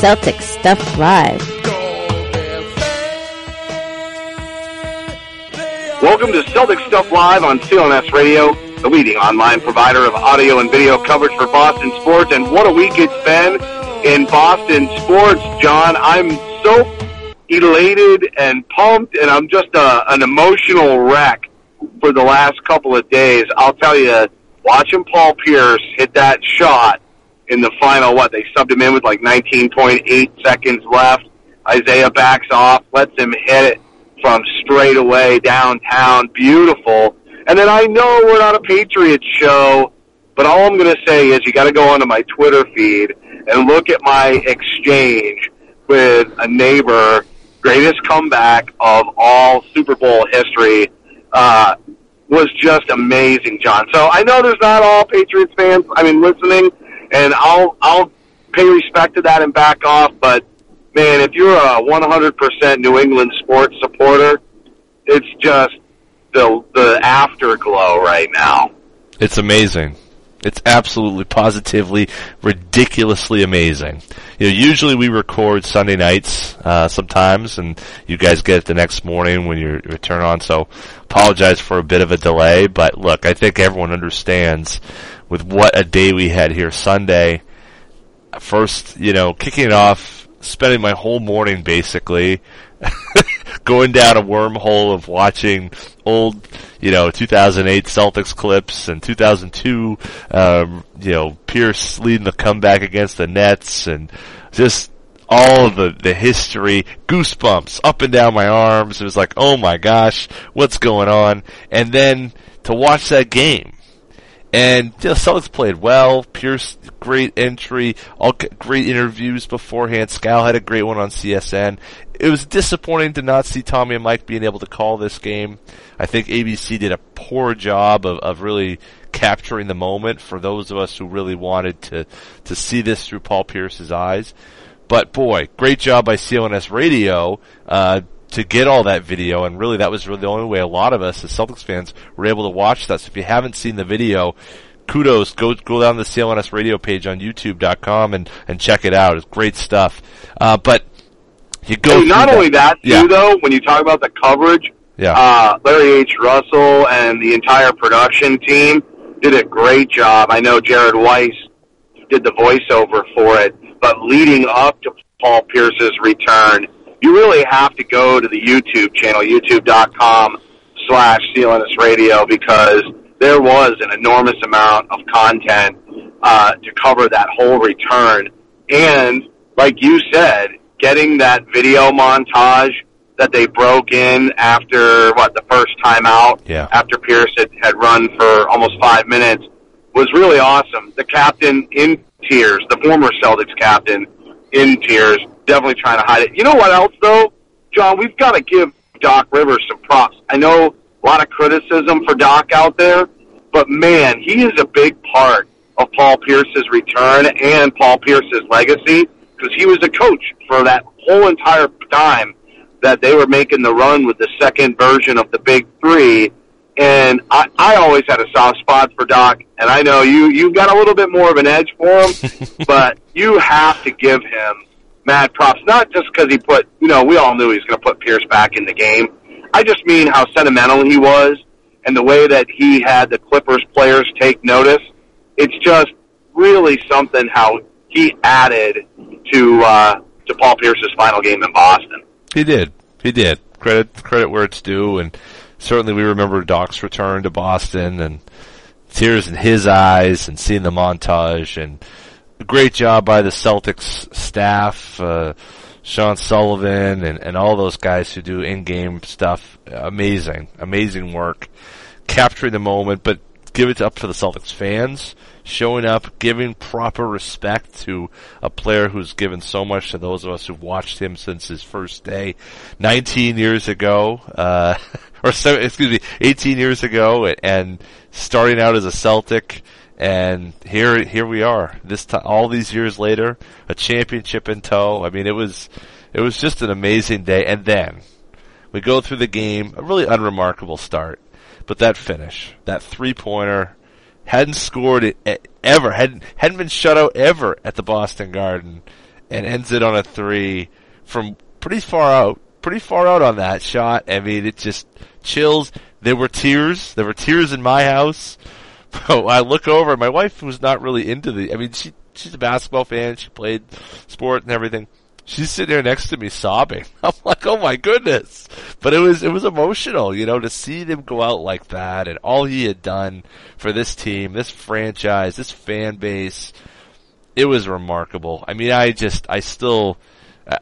Celtic Stuff Live. Welcome to Celtic Stuff Live on CLNS Radio, the leading online provider of audio and video coverage for Boston sports. And what a week it's been in Boston sports, John. I'm so elated and pumped, and I'm just a, an emotional wreck for the last couple of days. I'll tell you, watching Paul Pierce hit that shot in the final, what, they subbed him in with like 19.8 seconds left. Isaiah backs off, lets him hit it from straight away downtown. Beautiful. And then I know we're not a Patriots show, but all I'm going to say is you got to go onto my Twitter feed and look at my exchange with a neighbor. Greatest comeback of all Super Bowl history uh, was just amazing, John. So I know there's not all Patriots fans. I mean, listening, and I'll I'll pay respect to that and back off. But man, if you're a 100% New England sports supporter, it's just the the afterglow right now. It's amazing. It's absolutely, positively, ridiculously amazing. You know, usually we record Sunday nights uh, sometimes, and you guys get it the next morning when you return on. So, apologize for a bit of a delay, but look, I think everyone understands with what a day we had here Sunday. First, you know, kicking it off, spending my whole morning basically going down a wormhole of watching old, you know, 2008 Celtics clips and 2002, um, you know, Pierce leading the comeback against the Nets and just all the, the history, goosebumps up and down my arms. It was like, oh my gosh, what's going on? And then to watch that game. And you know, Celtics played well. Pierce, great entry. All great interviews beforehand. Scal had a great one on CSN. It was disappointing to not see Tommy and Mike being able to call this game. I think ABC did a poor job of, of really capturing the moment for those of us who really wanted to to see this through Paul Pierce's eyes. But boy, great job by CLNS Radio. Uh, to get all that video, and really that was really the only way a lot of us as Celtics fans were able to watch that. So if you haven't seen the video, kudos, go go down to the CLNS radio page on YouTube.com and and check it out. It's great stuff. Uh, but you go. Hey, not only that, too, Yeah. though, when you talk about the coverage, Yeah. uh, Larry H. Russell and the entire production team did a great job. I know Jared Weiss did the voiceover for it, but leading up to Paul Pierce's return, you really have to go to the YouTube channel, youtube.com slash CLNS Radio, because there was an enormous amount of content uh, to cover that whole return. And like you said, getting that video montage that they broke in after what the first time out, Yeah. after Pierce had, had run for almost five minutes, was really awesome. The captain in tears, the former Celtics captain in tears, definitely trying to hide it. You know what else though, John? We've got to give Doc Rivers some props. I know a lot of criticism for Doc out there, but man, he is a big part of Paul Pierce's return and Paul Pierce's legacy because he was a coach for that whole entire time that they were making the run with the second version of the Big Three. And I, I always had a soft spot for Doc, and I know you you've got a little bit more of an edge for him, but you have to give him mad props, not just because he put, you know, we all knew he was going to put Pierce back in the game. I just mean how sentimental he was and the way that he had the Clippers players take notice. It's just really something how he added to uh, to Paul Pierce's final game in Boston. He did. He did. Credit credit where it's due, and certainly we remember Doc's return to Boston and tears in his eyes, and seeing the montage, and great job by the Celtics staff, uh, Sean Sullivan, and, and all those guys who do in-game stuff. Amazing, amazing work, capturing the moment, but give it up to the Celtics fans showing up, giving proper respect to a player who's given so much to those of us who've watched him since his first day, 19 years ago, uh, or excuse me, 18 years ago, and starting out as a Celtic. And here, here we are. This time, all these years later, a championship in tow. I mean, it was, it was just an amazing day. And then we go through the game, a really unremarkable start, but that finish, that three pointer, hadn't scored it ever, hadn't hadn't been shut out ever at the Boston Garden, and ends it on a three from pretty far out, pretty far out on that shot. I mean, it just chills. There were tears. There were tears in my house. I look over, my wife was not really into the. I mean, she she's a basketball fan. She played sport and everything she's sitting there next to me sobbing. I'm like, oh my goodness. But it was, it was emotional, you know, to see them go out like that and all he had done for this team, this franchise, this fan base. It was remarkable. I mean, I just, I still,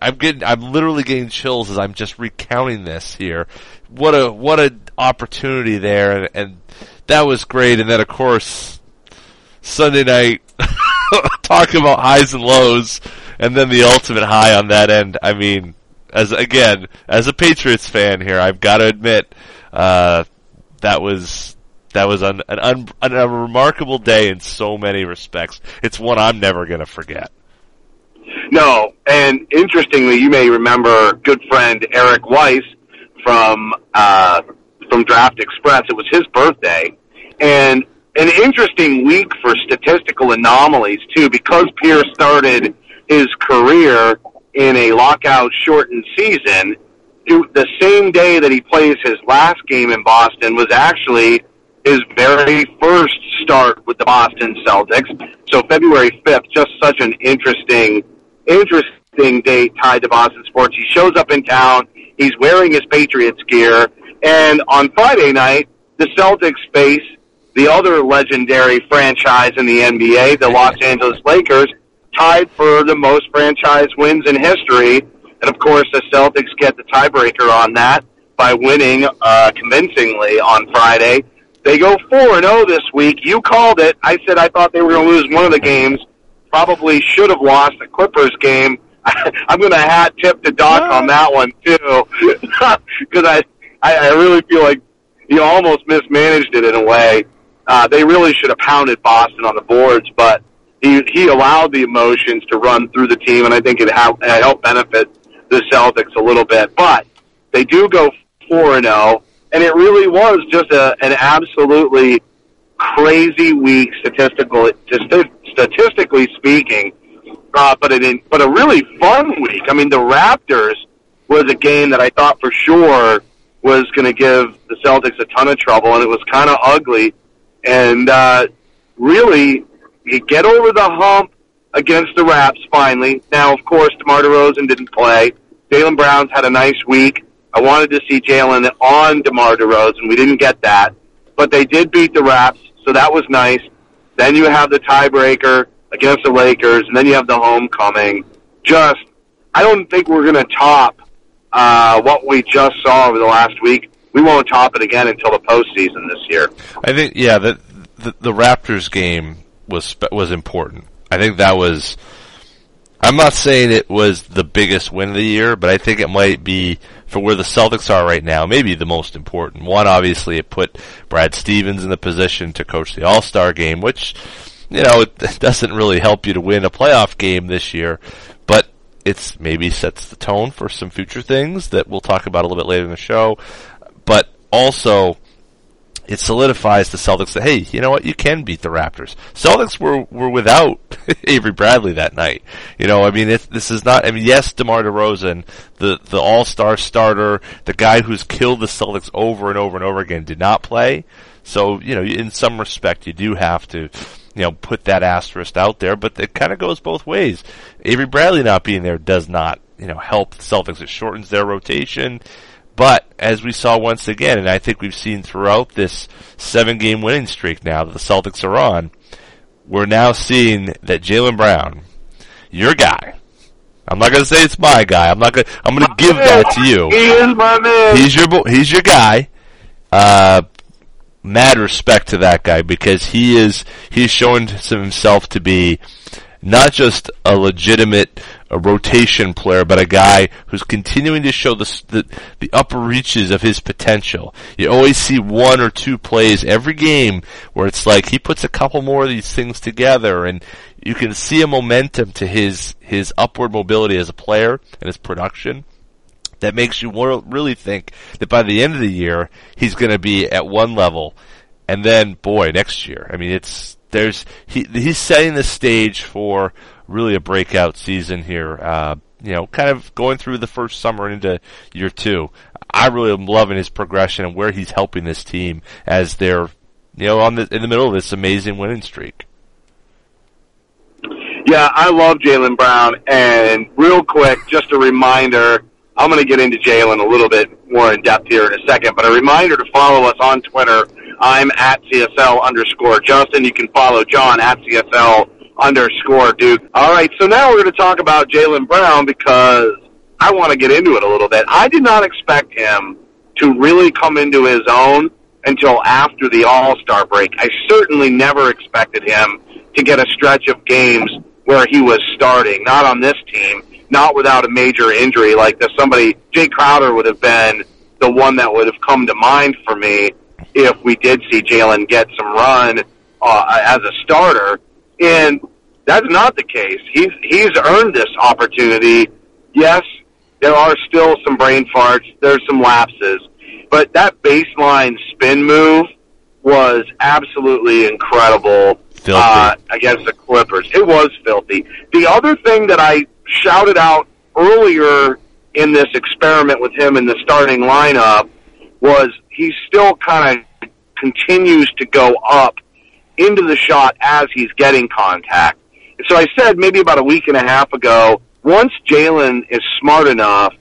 I'm getting, I'm literally getting chills as I'm just recounting this here. What a, what an opportunity there and, and that was great. And then of course, Sunday night, talking about highs and lows and then the ultimate high on that end. I mean, as again, as a Patriots fan here, I've got to admit, uh, that was that was an, an, un, a remarkable day in so many respects. It's one I'm never going to forget. No, and interestingly, you may remember good friend Eric Weiss from uh, from Draft Express. It was his birthday, and an interesting week for statistical anomalies too, because Pierce started his career in a lockout shortened season. The same day that he plays his last game in Boston was actually his very first start with the Boston Celtics. So February 5th, just such an interesting, interesting date tied to Boston sports. He shows up in town. He's wearing his Patriots gear. And on Friday night, the Celtics face the other legendary franchise in the NBA, the Los Angeles Lakers, tied for the most franchise wins in history. And of course, the Celtics get the tiebreaker on that by winning uh, convincingly on Friday. They go 4 0 this week. You called it. I said I thought they were going to lose one of the games. Probably should have lost the Clippers game. I'm going to hat tip to Doc on that one, too. Because I, I, I really feel like you almost mismanaged it in a way. Uh, they really should have pounded Boston on the boards, but he he allowed the emotions to run through the team, and I think it, ha- it helped benefit the Celtics a little bit. But they do go four and zero, and it really was just a, an absolutely crazy week statistical statistically speaking. Uh, but it but a really fun week. I mean, the Raptors was a game that I thought for sure was going to give the Celtics a ton of trouble, and it was kind of ugly. And uh, really, you get over the hump against the Raps finally. Now, of course, DeMar DeRozan didn't play. Jaylen Brown's had a nice week. I wanted to see Jaylen on DeMar DeRozan. We didn't get that. But they did beat the Raps, so that was nice. Then you have the tiebreaker against the Lakers, and then you have the homecoming. Just, I don't think we're going to top uh, what we just saw over the last week. We won't top it again until the postseason this year. I think, yeah, the, the, the Raptors game was was important. I think that was. I'm not saying it was the biggest win of the year, but I think it might be for where the Celtics are right now, maybe the most important. One, obviously, it put Brad Stevens in the position to coach the All Star game, which you know it doesn't really help you to win a playoff game this year, but it's maybe sets the tone for some future things that we'll talk about a little bit later in the show. But also, it solidifies the Celtics that hey, you know what, you can beat the Raptors. Celtics were were without Avery Bradley that night. You know, I mean, this is not. I mean, yes, DeMar DeRozan, the the All Star starter, the guy who's killed the Celtics over and over and over again, did not play. So you know, in some respect, you do have to. You know, put that asterisk out there, but it kind of goes both ways. Avery Bradley not being there does not, you know, help the Celtics. It shortens their rotation. But as we saw once again, and I think we've seen throughout this seven game winning streak now that the Celtics are on, we're now seeing that Jaylen Brown, your guy, I'm not gonna say it's my guy. I'm not gonna. I'm gonna give that to you. He is my man. He's your. bo- He's your guy. Uh, mad respect to that guy because he is. He's shown himself to be not just a legitimate a rotation player, but a guy who's continuing to show the, the the upper reaches of his potential. You always see one or two plays every game where it's like he puts a couple more of these things together, and you can see a momentum to his his upward mobility as a player and his production that makes you really think that by the end of the year he's going to be at one level, and then boy, next year, I mean, it's there's he he's setting the stage for really a breakout season here. Uh, you know, kind of going through the first summer into year two. I really am loving his progression and where he's helping this team as they're you know on the in the middle of this amazing winning streak. Yeah, I love Jaylen Brown. And real quick, just a reminder, I'm going to get into Jaylen a little bit more in depth here in a second, but a reminder to follow us on Twitter. I'm at CSL underscore Justin. You can follow John at CSL underscore Duke. All right, so now we're going to talk about Jaylen Brown because I want to get into it a little bit. I did not expect him to really come into his own until after the All-Star break. I certainly never expected him to get a stretch of games where he was starting, not on this team, not without a major injury like this. Somebody, Jae Crowder would have been the one that would have come to mind for me if we did see Jaylen get some run uh, as a starter. And that's not the case. He's he's earned this opportunity. Yes, there are still some brain farts. There's some lapses, but that baseline spin move was absolutely incredible Filthy. uh, against the Clippers. It was filthy. The other thing that I shouted out earlier in this experiment with him in the starting lineup was he still kind of continues to go up into the shot as he's getting contact. So I said maybe about a week and a half ago, once Jaylen is smart enough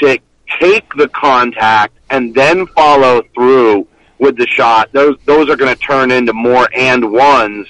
to take the contact and then follow through with the shot, those those are going to turn into more and ones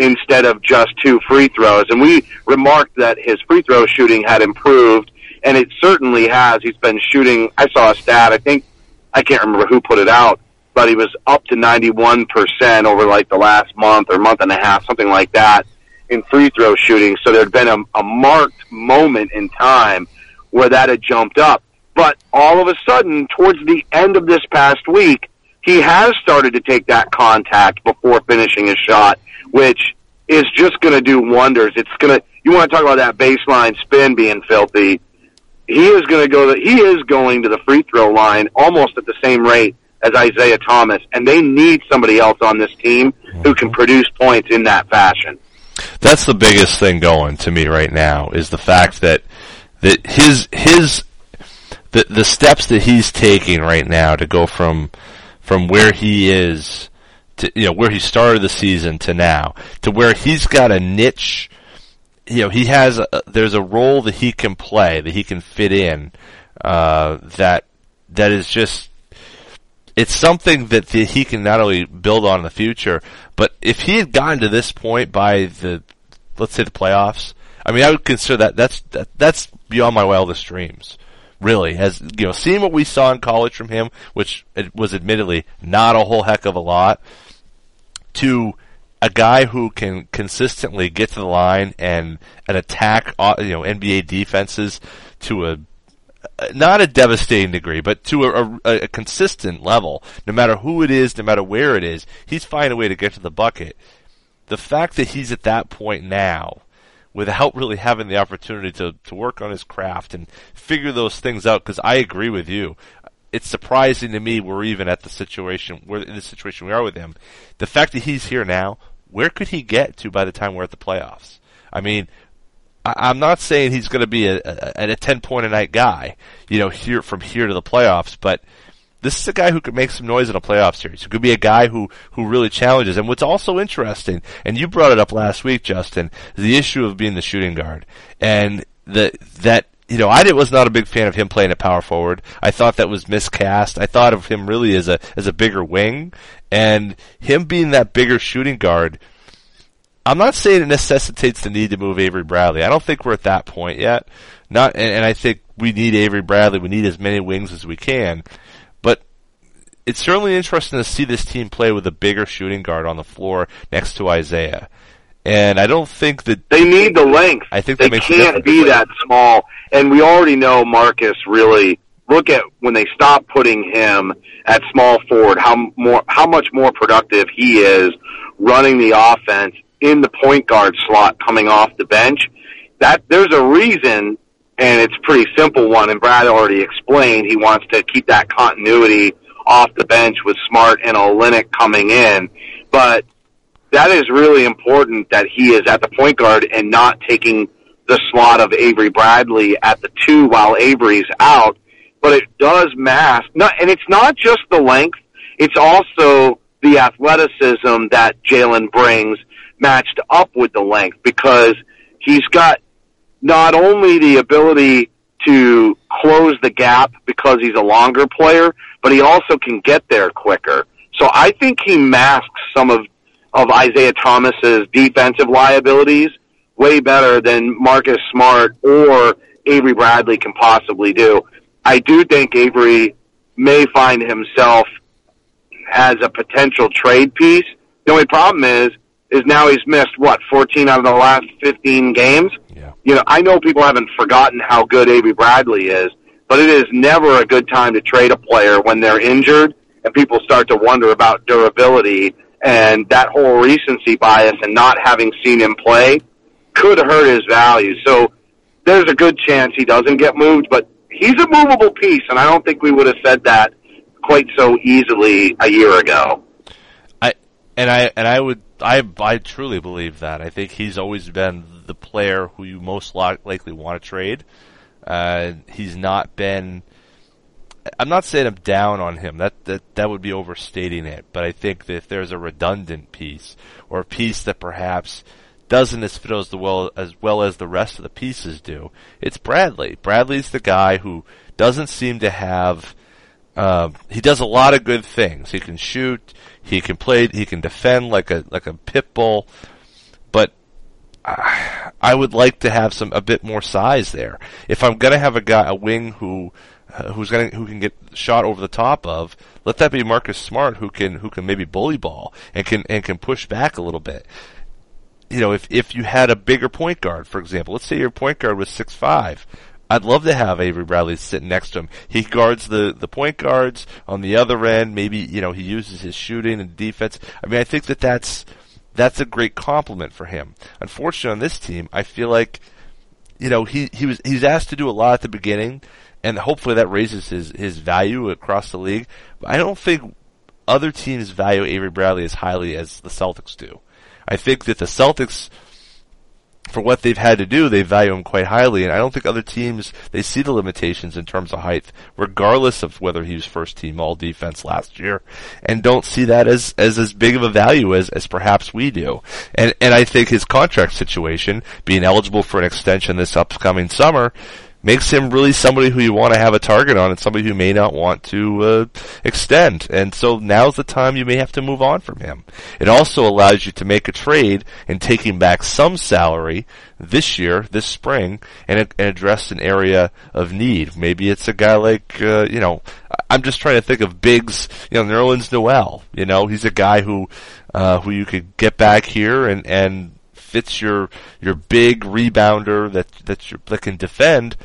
instead of just two free throws. And we remarked that his free throw shooting had improved, and it certainly has. He's been shooting. I saw a stat. I think I can't remember who put it out, but he was up to 91% over like the last month or month and a half, something like that, in free throw shooting. So there'd been a, a marked moment in time where that had jumped up. But all of a sudden, towards the end of this past week, he has started to take that contact before finishing his shot, which is just going to do wonders. It's going to, you want to talk about that baseline spin being filthy. He is going to go, he is going to the free throw line almost at the same rate as Isaiah Thomas, and they need somebody else on this team who can produce points in that fashion. That's the biggest thing going to me right now is the fact that that his his the the steps that he's taking right now to go from from where he is to you know where he started the season to now to where he's got a niche you know he has a, there's a role that he can play that he can fit in uh, that that is just it's something that the, he can not only build on in the future, but if he had gotten to this point by the, let's say the playoffs, I mean, I would consider that that's that, that's beyond my wildest dreams. Really, has you know, seeing what we saw in college from him, which it was admittedly not a whole heck of a lot, to a guy who can consistently get to the line and and attack, uh, you know, NBA defenses to a not a devastating degree, but to a, a, a, consistent level, no matter who it is, no matter where it is, he's finding a way to get to the bucket. The fact that he's at that point now, without really having the opportunity to, to work on his craft and figure those things out, because I agree with you. it's surprising to me we're even at the situation we're in the situation we are with him. The fact that he's here now, where could he get to by the time we're at the playoffs? I mean, I, am not saying he's going to be a, a, a 10 point a night guy, you know, here from here to the playoffs, but this is a guy who could make some noise in a playoff series. Who could be a guy who who really challenges. And what's also interesting, and you brought it up last week, Justin, the issue of being the shooting guard and the that you know, I was not a big fan of him playing a power forward. I thought that was miscast. I thought of him really as a as a bigger wing, and him being that bigger shooting guard. I'm not saying it necessitates the need to move Avery Bradley. I don't think we're at that point yet. Not, and, and I think we need Avery Bradley. We need as many wings as we can. It's certainly interesting to see this team play with a bigger shooting guard on the floor next to Isaiah. And I don't think that they need the length. I think they can't be that small. And we already know Marcus really look at when they stop putting him at small forward, how more, how much more productive he is running the offense in the point guard slot coming off the bench. That there's a reason, and it's a pretty simple one. And Brad already explained he wants to keep that continuity off the bench with Smart and Olynyk coming in. But that is really important that he is at the point guard and not taking the slot of Avery Bradley at the two while Avery's out. But it does mask, not, and it's not just the length, it's also the athleticism that Jaylen brings matched up with the length because he's got not only the ability to close the gap because he's a longer player, but he also can get there quicker. So I think he masks some of, of Isaiah Thomas's defensive liabilities way better than Marcus Smart or Avery Bradley can possibly do. I do think Avery may find himself as a potential trade piece. The only problem is is now he's missed what 14 out of the last 15 games. Yeah. You know, I know people haven't forgotten how good Avery Bradley is, but it is never a good time to trade a player when they're injured and people start to wonder about durability and that whole recency bias and not having seen him play could hurt his value. So there's a good chance he doesn't get moved, but he's a movable piece and I don't think we would have said that quite so easily a year ago. I and I and I would I I truly believe that. I think he's always been the player who you most likely want to trade. Uh, he's not been. I'm not saying I'm down on him. That that that would be overstating it. But I think that if there's a redundant piece or a piece that perhaps doesn't as fit as well as well as the rest of the pieces do, it's Bradley. Bradley's the guy who doesn't seem to have. Uh, he does a lot of good things. He can shoot. He can play. He can defend like a like a pit bull, I, would like to have some a bit more size there. If I'm gonna have a guy a wing who uh, who's gonna who can get shot over the top of, let that be Marcus Smart who can who can maybe bully ball and can and can push back a little bit. You know, if if you had a bigger point guard, for example, let's say your point guard was six five, I'd love to have Avery Bradley sitting next to him. He guards the, the point guards on the other end. Maybe, you know, he uses his shooting and defense. I mean, I think that that's, that's a great complement for him. Unfortunately on this team, I feel like, you know, he, he was, he's asked to do a lot at the beginning and hopefully that raises his, his value across the league. But I don't think other teams value Avery Bradley as highly as the Celtics do. I think that the Celtics, for what they've had to do, they value him quite highly, and I don't think other teams they see the limitations in terms of height, regardless of whether he was first team all defense last year, and don't see that as as as big of a value as as perhaps we do. And and I think his contract situation, being eligible for an extension this upcoming summer, makes him really somebody who you want to have a target on and somebody who may not want to uh, extend. And so now's the time you may have to move on from him. It also allows you to make a trade and taking back some salary this year, this spring, and, and address an area of need. Maybe it's a guy like, uh, you know, I'm just trying to think of bigs, you know, Nerlens Noel. You know, he's a guy who, uh, who you could get back here and, and fits your your big rebounder that that you, that can defend,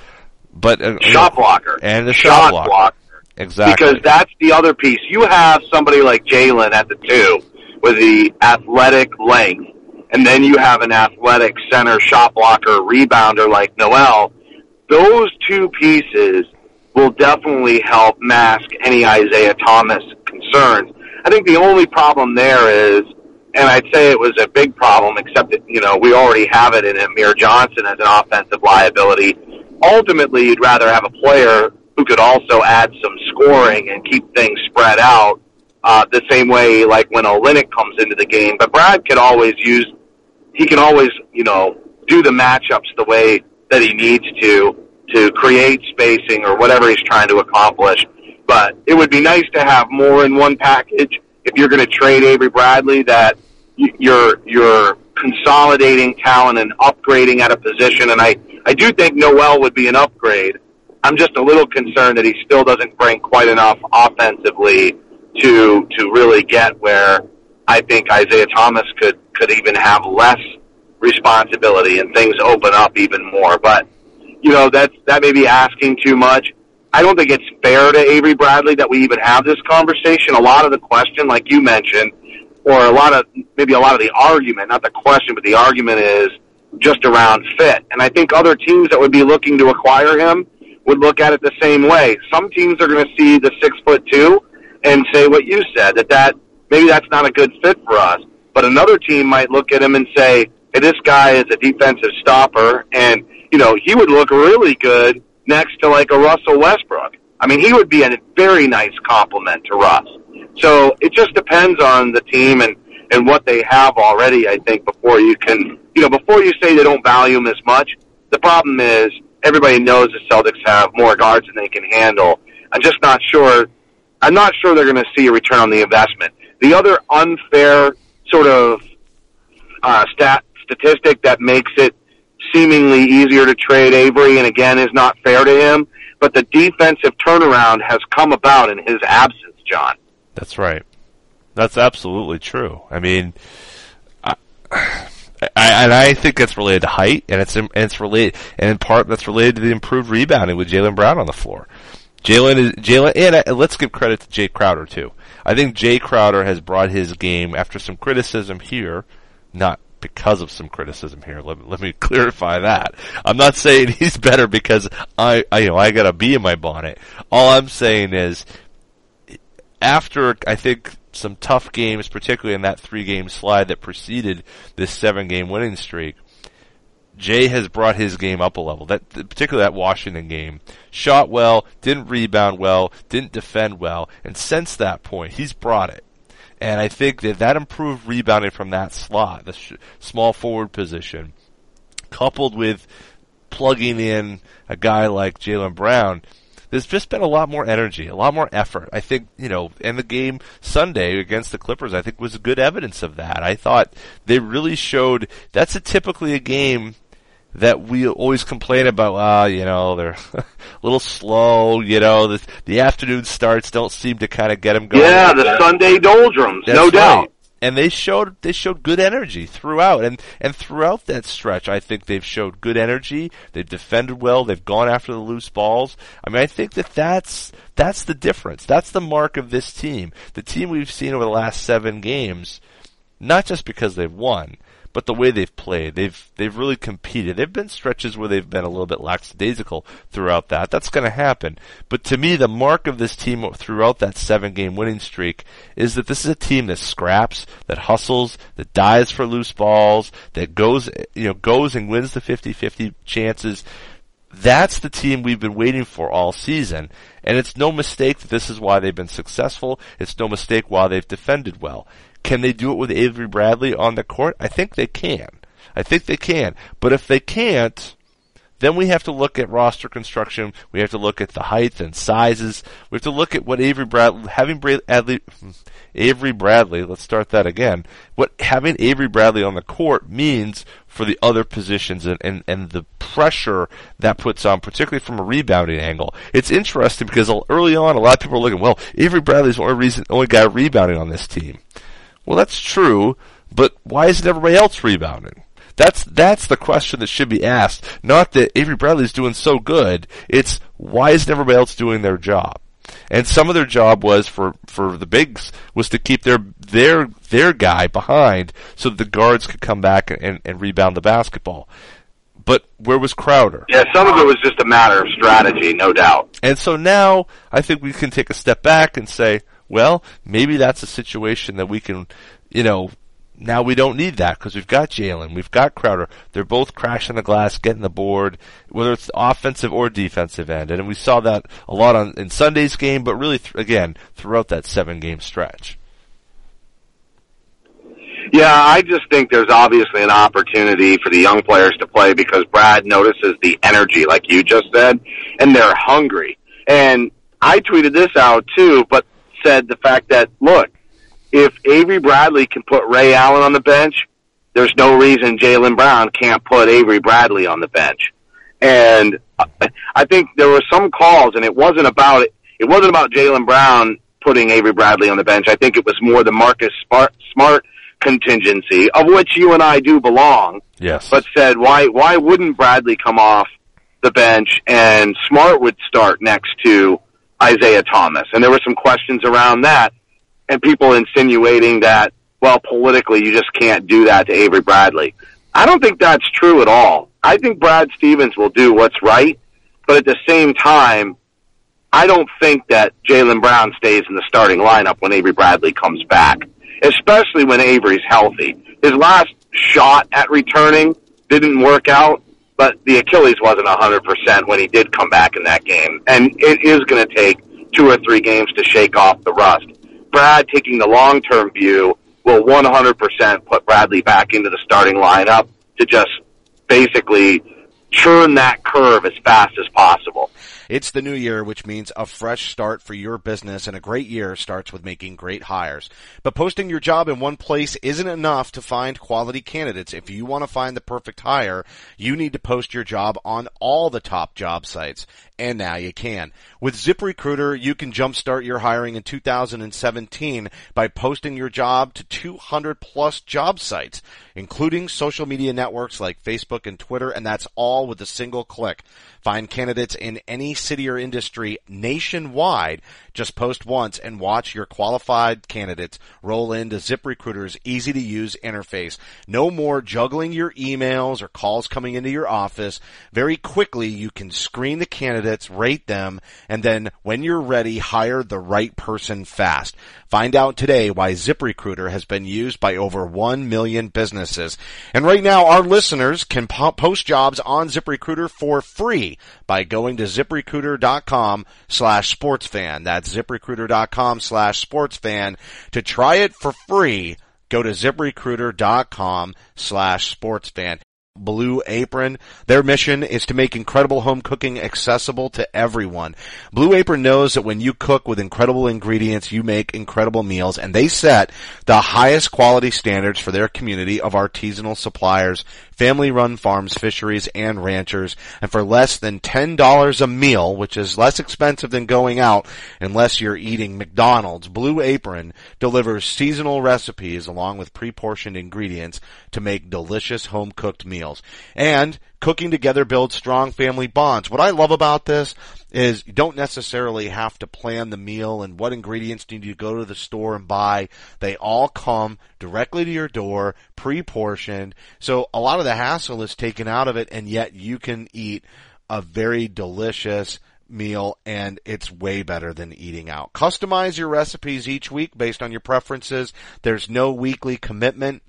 but uh, shot blocker and a shot, shot blocker. blocker. Exactly. Because that's the other piece. You have somebody like Jaylen at the two with the athletic length, and then you have an athletic center shot blocker rebounder like Noel. Those two pieces will definitely help mask any Isaiah Thomas concerns. I think the only problem there is, and I'd say it was a big problem, except that, you know, we already have it in Amir Johnson as an offensive liability. Ultimately, you'd rather have a player who could also add some scoring and keep things spread out, uh, the same way like when Olynyk comes into the game. But Brad could always use, he can always, you know, do the matchups the way that he needs to, to create spacing or whatever he's trying to accomplish. But it would be nice to have more in one package. If you're going to trade Avery Bradley, that you're you're consolidating talent and upgrading at a position. And I I do think Noel would be an upgrade. I'm just a little concerned that he still doesn't bring quite enough offensively to to really get where I think Isaiah Thomas could could even have less responsibility and things open up even more. But you know that's that may be asking too much. I don't think it's fair to Avery Bradley that we even have this conversation. A lot of the question, like you mentioned, or a lot of maybe a lot of the argument, not the question, but the argument is just around fit. And I think other teams that would be looking to acquire him would look at it the same way. Some teams are going to see the six foot two and say what you said that that maybe that's not a good fit for us. But another team might look at him and say, "Hey, this guy is a defensive stopper, and you know he would look really good next to like a Russell Westbrook. I mean, he would be a very nice complement to Russ. So it just depends on the team and and what they have already. I think before you can, you know, before you say they don't value him as much. The problem is everybody knows the Celtics have more guards than they can handle. I'm just not sure. I'm not sure they're going to see a return on the investment. The other unfair sort of uh, stat statistic that makes it seemingly easier to trade Avery, and again is not fair to him. But the defensive turnaround has come about in his absence, John. That's right. That's absolutely true. I mean, I, I, and I think that's related to height, and it's and it's related, and in part that's related to the improved rebounding with Jaylen Brown on the floor. Jaylen is Jaylen, and uh, let's give credit to Jae Crowder too. I think Jae Crowder has brought his game after some criticism here, not because of some criticism here. Let, let me clarify that. I'm not saying he's better because I, I, you know, I got a bee in my bonnet. All I'm saying is, after I think some tough games, particularly in that three game slide that preceded this seven game winning streak, Jae has brought his game up a level. That particularly that Washington game, shot well, didn't rebound well, didn't defend well, and since that point, he's brought it. And I think that that improved rebounding from that slot, the sh- small forward position, coupled with plugging in a guy like Jaylen Brown, there's just been a lot more energy, a lot more effort. I think, you know, and the game Sunday against the Clippers, I think was good evidence of that. I thought they really showed that's a typically a game that we always complain about, ah, you know, they're a little slow, you know, the, the afternoon starts don't seem to kind of get them going. Yeah, the Sunday doldrums, That's no right. doubt. And they showed they showed good energy throughout, and and throughout that stretch, I think they've showed good energy. They've defended well. They've gone after the loose balls. I mean, I think that that's that's the difference. That's the mark of this team. The team we've seen over the last seven games, not just because they've won, but the way they've played. They've they've really competed. There've been stretches where they've been a little bit lackadaisical throughout that. That's going to happen. But to me, the mark of this team throughout that seven game winning streak is that this is a team that scraps, that hustles, that dies for loose balls, that goes you know goes and wins the 50-50 chances. That's the team we've been waiting for all season. And it's no mistake that this is why they've been successful. It's no mistake why they've defended well. Can they do it with Avery Bradley on the court? I think they can. I think they can. But if they can't, then we have to look at roster construction. We have to look at the height and sizes. We have to look at what Avery Bradley, having Bradley, hmm, Avery Bradley, let's start that again. What having Avery Bradley on the court means for the other positions and, and, and the pressure that puts on, particularly from a rebounding angle. It's interesting because early on, a lot of people are looking, well, Avery Bradley's the only reason, only guy rebounding on this team. Well, that's true, but why isn't everybody else rebounding? That's that's the question that should be asked. Not that Avery Bradley's doing so good. It's why isn't everybody else doing their job? And some of their job was for, for the bigs was to keep their their their guy behind so that the guards could come back and, and rebound the basketball. But where was Crowder? Yeah, some of it was just a matter of strategy, no doubt. And so now I think we can take a step back and say, well, maybe that's a situation that we can, you know, now we don't need that because we've got Jaylen, we've got Crowder. They're both crashing the glass, getting the board, whether it's offensive or defensive end. And we saw that a lot on in Sunday's game, but really th- again throughout that seven game stretch. Yeah, I just think there's obviously an opportunity for the young players to play because Brad notices the energy, like you just said, and they're hungry. And I tweeted this out too, but said the fact that, look, if Avery Bradley can put Ray Allen on the bench, there's no reason Jaylen Brown can't put Avery Bradley on the bench. And I think there were some calls, and it wasn't about it. It wasn't about Jaylen Brown putting Avery Bradley on the bench. I think it was more the Marcus Smart, Smart contingency, of which you and I do belong. Yes. But said, why why wouldn't Bradley come off the bench and Smart would start next to Isaiah Thomas? And there were some questions around that, and people insinuating that, well, politically, you just can't do that to Avery Bradley. I don't think that's true at all. I think Brad Stevens will do what's right, but at the same time, I don't think that Jaylen Brown stays in the starting lineup when Avery Bradley comes back especially when Avery's healthy. His last shot at returning didn't work out, but the Achilles wasn't a 100% when he did come back in that game. And it is going to take two or three games to shake off the rust. Brad taking the long-term view will 100% put Bradley back into the starting lineup to just basically churn that curve as fast as possible. It's the new year, which means a fresh start for your business and a great year starts with making great hires. But posting your job in one place isn't enough to find quality candidates. If you want to find the perfect hire, you need to post your job on all the top job sites. And now you can. With ZipRecruiter, you can jumpstart your hiring in 2017 by posting your job to 200 plus job sites, including social media networks like Facebook and Twitter, and that's all with a single click. Find candidates in any city or industry nationwide. Just post once and watch your qualified candidates roll into ZipRecruiter's easy to use interface. No more juggling your emails or calls coming into your office. Very quickly, you can screen the candidates, rate them, and then when you're ready, hire the right person fast. Find out today why ZipRecruiter has been used by over 1 million businesses. And right now, our listeners can po- post jobs on ZipRecruiter for free by going to ziprecruiter.com slash sportsfan. That's ziprecruiter.com slash sportsfan. To try it for free, go to ziprecruiter.com slash sportsfan. Blue Apron. Their mission is to make incredible home cooking accessible to everyone. Blue Apron knows that when you cook with incredible ingredients, you make incredible meals, and they set the highest quality standards for their community of artisanal suppliers, family-run farms, fisheries, and ranchers. And for less than $10 a meal, which is less expensive than going out unless you're eating McDonald's, Blue Apron delivers seasonal recipes along with pre-portioned ingredients to make delicious home-cooked meals meals. And cooking together builds strong family bonds. What I love about this is you don't necessarily have to plan the meal and what ingredients need you go to the store and buy. They all come directly to your door, pre-portioned. So a lot of the hassle is taken out of it and yet you can eat a very delicious meal and it's way better than eating out. Customize your recipes each week based on your preferences. There's no weekly commitment.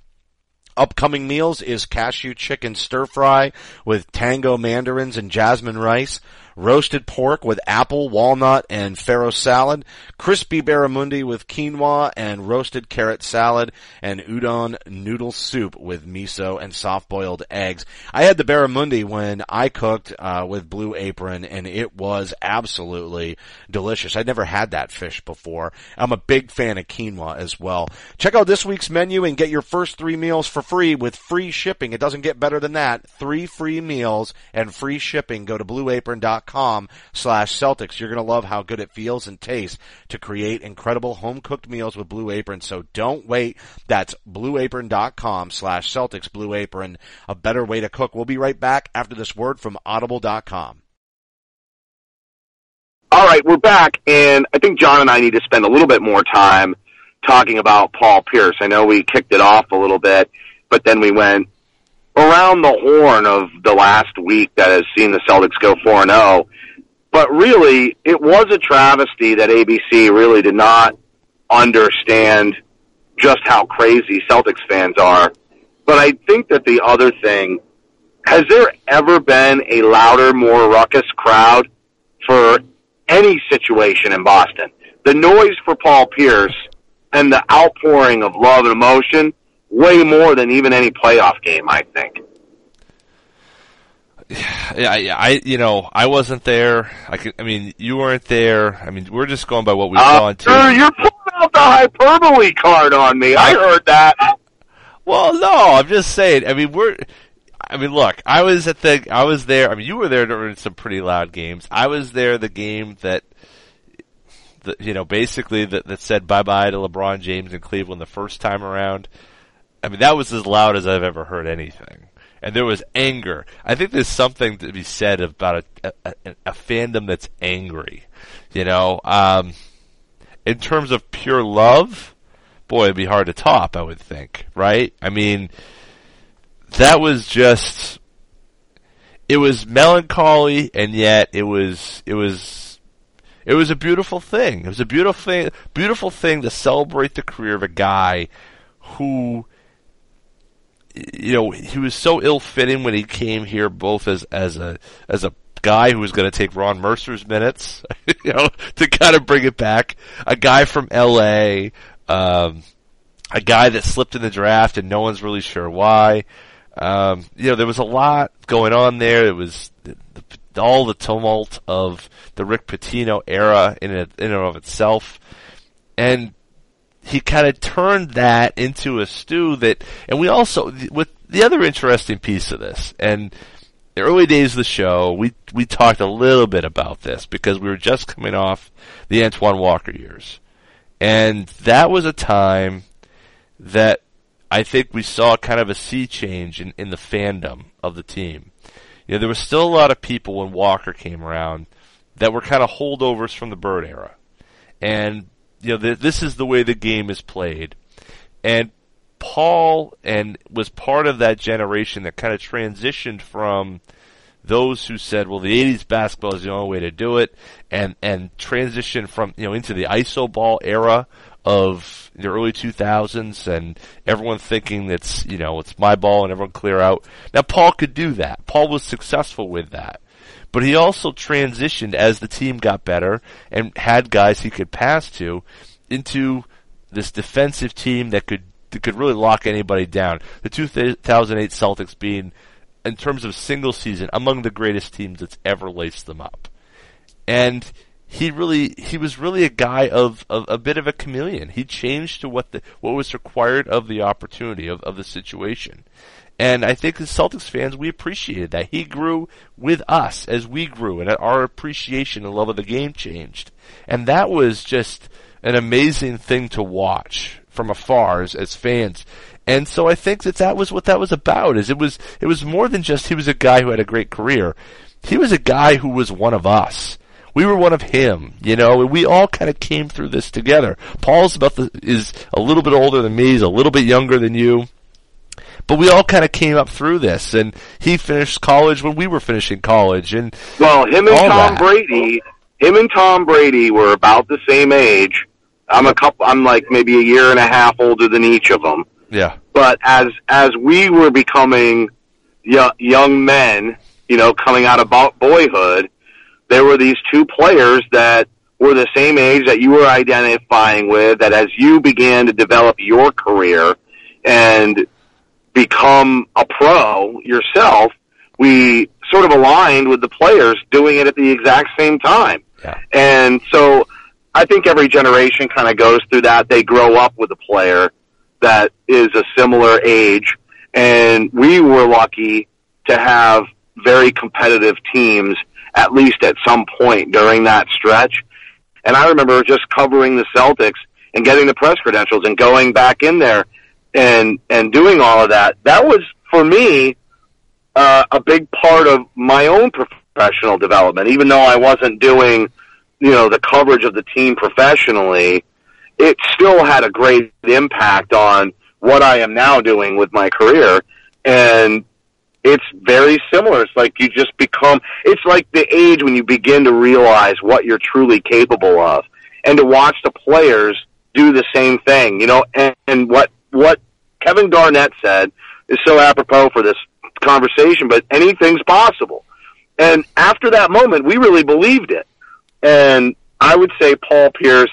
Upcoming meals is cashew chicken stir fry with tango mandarins and jasmine rice roasted pork with apple, walnut, and farro salad, crispy barramundi with quinoa and roasted carrot salad, and udon noodle soup with miso and soft-boiled eggs. I had the barramundi when I cooked uh, with Blue Apron, and it was absolutely delicious. I'd never had that fish before. I'm a big fan of quinoa as well. Check out this week's menu and get your first three meals for free with free shipping. It doesn't get better than that. Three free meals and free shipping. Go to blueapron.com com slash Celtics. You're going to love how good it feels and tastes to create incredible home cooked meals with Blue Apron. So don't wait. That's blueapron.com slash Celtics. Blue Apron, a better way to cook. We'll be right back after this word from audible.com. All right, we're back, and I think John and I need to spend a little bit more time talking about Paul Pierce. I know we kicked it off a little bit, but then we went around the horn of the last week that has seen the Celtics go 4-0. But really, it was a travesty that ABC really did not understand just how crazy Celtics fans are. But I think that the other thing, has there ever been a louder, more ruckus crowd for any situation in Boston? The noise for Paul Pierce and the outpouring of love and emotion way more than even any playoff game, I think. Yeah, I, I, you know, I wasn't there. I could, I mean, you weren't there. I mean, we're just going by what we saw Uh, TV. sir, you're pulling out the hyperbole card on me. I heard that. Well, no, I'm just saying. I mean, we're. I mean, look, I was at the. I was there. I mean, you were there during some pretty loud games. I was there the game that. The, you know, basically that, that said bye bye to LeBron James in Cleveland the first time around. I mean, that was as loud as I've ever heard anything. And there was anger. I think there's something to be said about a, a, a, fandom that's angry. You know, um, in terms of pure love, boy, it'd be hard to top, I would think, right? I mean, that was just, it was melancholy and yet it was, it was, it was a beautiful thing. It was a beautiful thing, beautiful thing to celebrate the career of a guy who, you know, he was so ill-fitting when he came here, both as as a as a guy who was going to take Ron Mercer's minutes, you know, to kind of bring it back. A guy from L.A., um, a guy that slipped in the draft and no one's really sure why. Um, you know, there was a lot going on there. It was the, the, all the tumult of the Rick Pitino era in it, in and of itself, and he kind of turned that into a stew that, and we also, with the other interesting piece of this, and the early days of the show, we, we talked a little bit about this because we were just coming off the Antoine Walker years. And that was a time that I think we saw kind of a sea change in, in the fandom of the team. You know, there was still a lot of people when Walker came around that were kind of holdovers from the Bird era. And you know, th- this is the way the game is played. And Paul and was part of that generation that kind of transitioned from those who said, well, the 80s basketball is the only way to do it and, and transitioned from, you know, into the iso ball era of the early 2000s and everyone thinking that's, you know, it's my ball and everyone clear out. Now Paul could do that. Paul was successful with that. But he also transitioned as the team got better and had guys he could pass to into this defensive team that could that could really lock anybody down. The 2008 Celtics being, in terms of single season, among the greatest teams that's ever laced them up. And he really he was really a guy of, of a bit of a chameleon. He changed to what the what was required of the opportunity of, of the situation. And I think as Celtics fans, we appreciated that. He grew with us as we grew and our appreciation and love of the game changed. And that was just an amazing thing to watch from afar as, as fans. And so I think that that was what that was about is it was, it was more than just he was a guy who had a great career. He was a guy who was one of us. We were one of him, you know, and we all kind of came through this together. Paul's about the, is a little bit older than me, he's a little bit younger than you. But we all kind of came up through this, and he finished college when we were finishing college, and Well, him and Tom that. Brady, him and Tom Brady were about the same age. I'm a couple. I'm like maybe a year and a half older than each of them. yeah, But as as we were becoming young, young men, you know, coming out of boyhood, there were these two players that were the same age that you were identifying with. That as you began to develop your career and become a pro yourself, we sort of aligned with the players doing it at the exact same time. Yeah. And so I think every generation kind of goes through that. They grow up with a player that is a similar age. And we were lucky to have very competitive teams, at least at some point during that stretch. And I remember just covering the Celtics and getting the press credentials and going back in there and, and doing all of that. That was, for me, uh, a big part of my own professional development, even though I wasn't doing, you know, the coverage of the team professionally, it still had a great impact on what I am now doing with my career. And it's very similar. It's like you just become, it's like the age when you begin to realize what you're truly capable of. And to watch the players do the same thing, you know, and, and what, what Kevin Garnett said is so apropos for this conversation, but anything's possible. And after that moment, we really believed it. And I would say Paul Pierce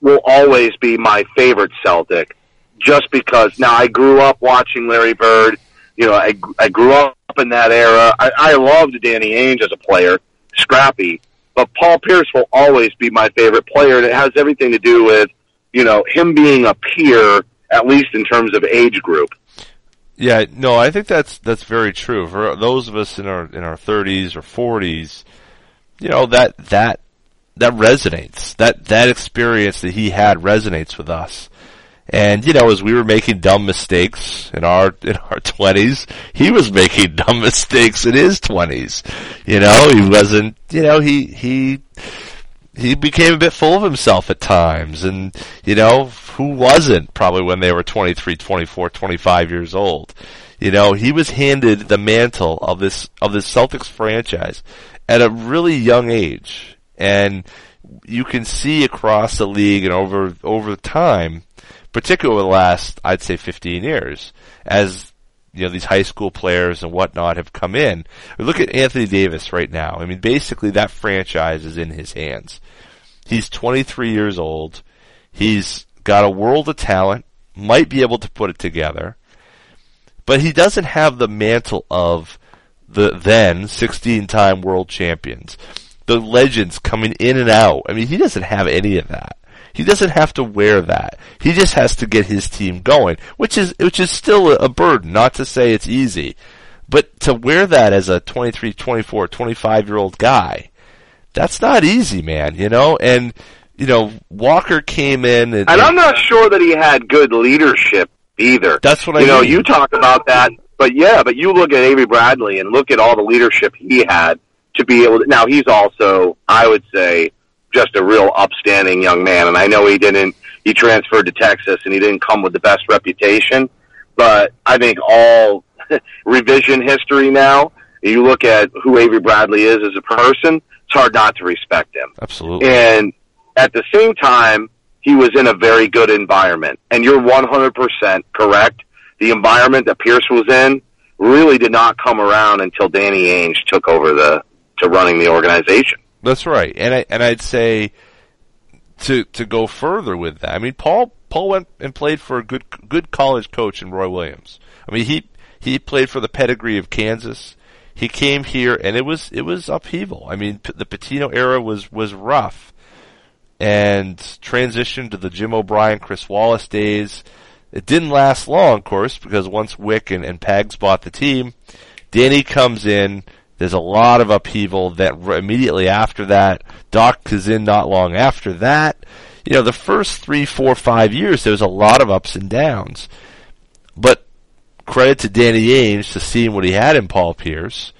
will always be my favorite Celtic just because now I grew up watching Larry Bird. You know, I, I grew up in that era. I, I loved Danny Ainge as a player, scrappy, but Paul Pierce will always be my favorite player. And it has everything to do with, you know, him being a peer, at least in terms of age group. Yeah, no, I think that's that's very true. For those of us in our in our 30s or 40s, you know that that that resonates. That that experience that he had resonates with us. And you know, as we were making dumb mistakes in our in our twenties, he was making dumb mistakes in his twenties. You know, he wasn't. You know, he he he became a bit full of himself at times, and you know, who wasn't probably when they were 23, 24, 25 years old. You know, he was handed the mantle of this of this Celtics franchise at a really young age, and you can see across the league and over over time particularly the last, I'd say 15 years, as you know, these high school players and whatnot have come in. Look at Anthony Davis right now. I mean, basically that franchise is in his hands. He's 23 years old. He's got a world of talent, might be able to put it together, but he doesn't have the mantle of the then 16 time world champions. The legends coming in and out. I mean, he doesn't have any of that. He doesn't have to wear that. He just has to get his team going, which is which is still a burden. Not to say it's easy, but to wear that as a 23, 24, 25 year old guy, that's not easy, man. You know, and you know Walker came in, and, and I'm not sure that he had good leadership either. That's what I you know. mean. You talk about that, but yeah, but you look at Avery Bradley and look at all the leadership he had to be able to. Now he's also, I would say, just a real upstanding young man. And I know he didn't, he transferred to Texas and he didn't come with the best reputation, but I think all revision history now, you look at who Avery Bradley is as a person, it's hard not to respect him. Absolutely. And at the same time, he was in a very good environment. And you're 100% correct. The environment that Pierce was in really did not come around until Danny Ainge took over the, to running the organization. That's right, and I and I'd say to to go further with that. I mean, Paul Paul went and played for a good good college coach in Roy Williams. I mean, he he played for the pedigree of Kansas. He came here, and it was it was upheaval. I mean, the Pitino era was was rough, and transitioned to the Jim O'Brien, Chris Wallace days. It didn't last long, of course, because once Wyc and, and Pags bought the team, Danny comes in there's a lot of upheaval that immediately after that. Doc is in not long after that. You know, the first three, four, five years, there was a lot of ups and downs. But credit to Danny Ainge to seeing what he had in Paul Pierce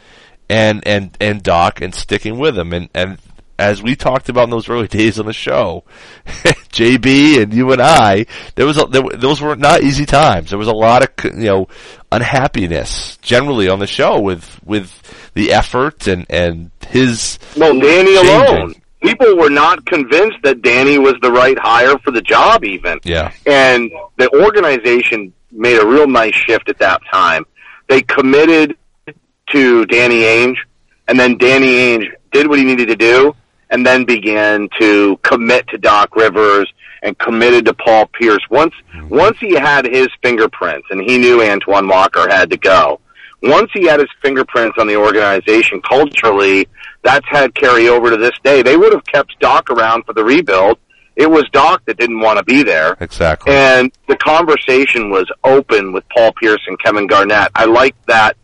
and, and, and Doc and sticking with him. And, and as we talked about in those early days on the show, JB and you and I, there was a, there, those were not easy times. There was a lot of you know unhappiness generally on the show with with the effort and and his. Well, Danny changing. alone. People were not convinced that Danny was the right hire for the job, even. Yeah. And the organization made a real nice shift at that time. They committed to Danny Ainge, and then Danny Ainge did what he needed to do, and then began to commit to Doc Rivers and committed to Paul Pierce. Once mm-hmm. once he had his fingerprints and he knew Antoine Walker had to go. Once he had his fingerprints on the organization culturally, that's had carry over to this day. They would have kept Doc around for the rebuild. It was Doc that didn't want to be there. Exactly. And the conversation was open with Paul Pierce and Kevin Garnett. I like that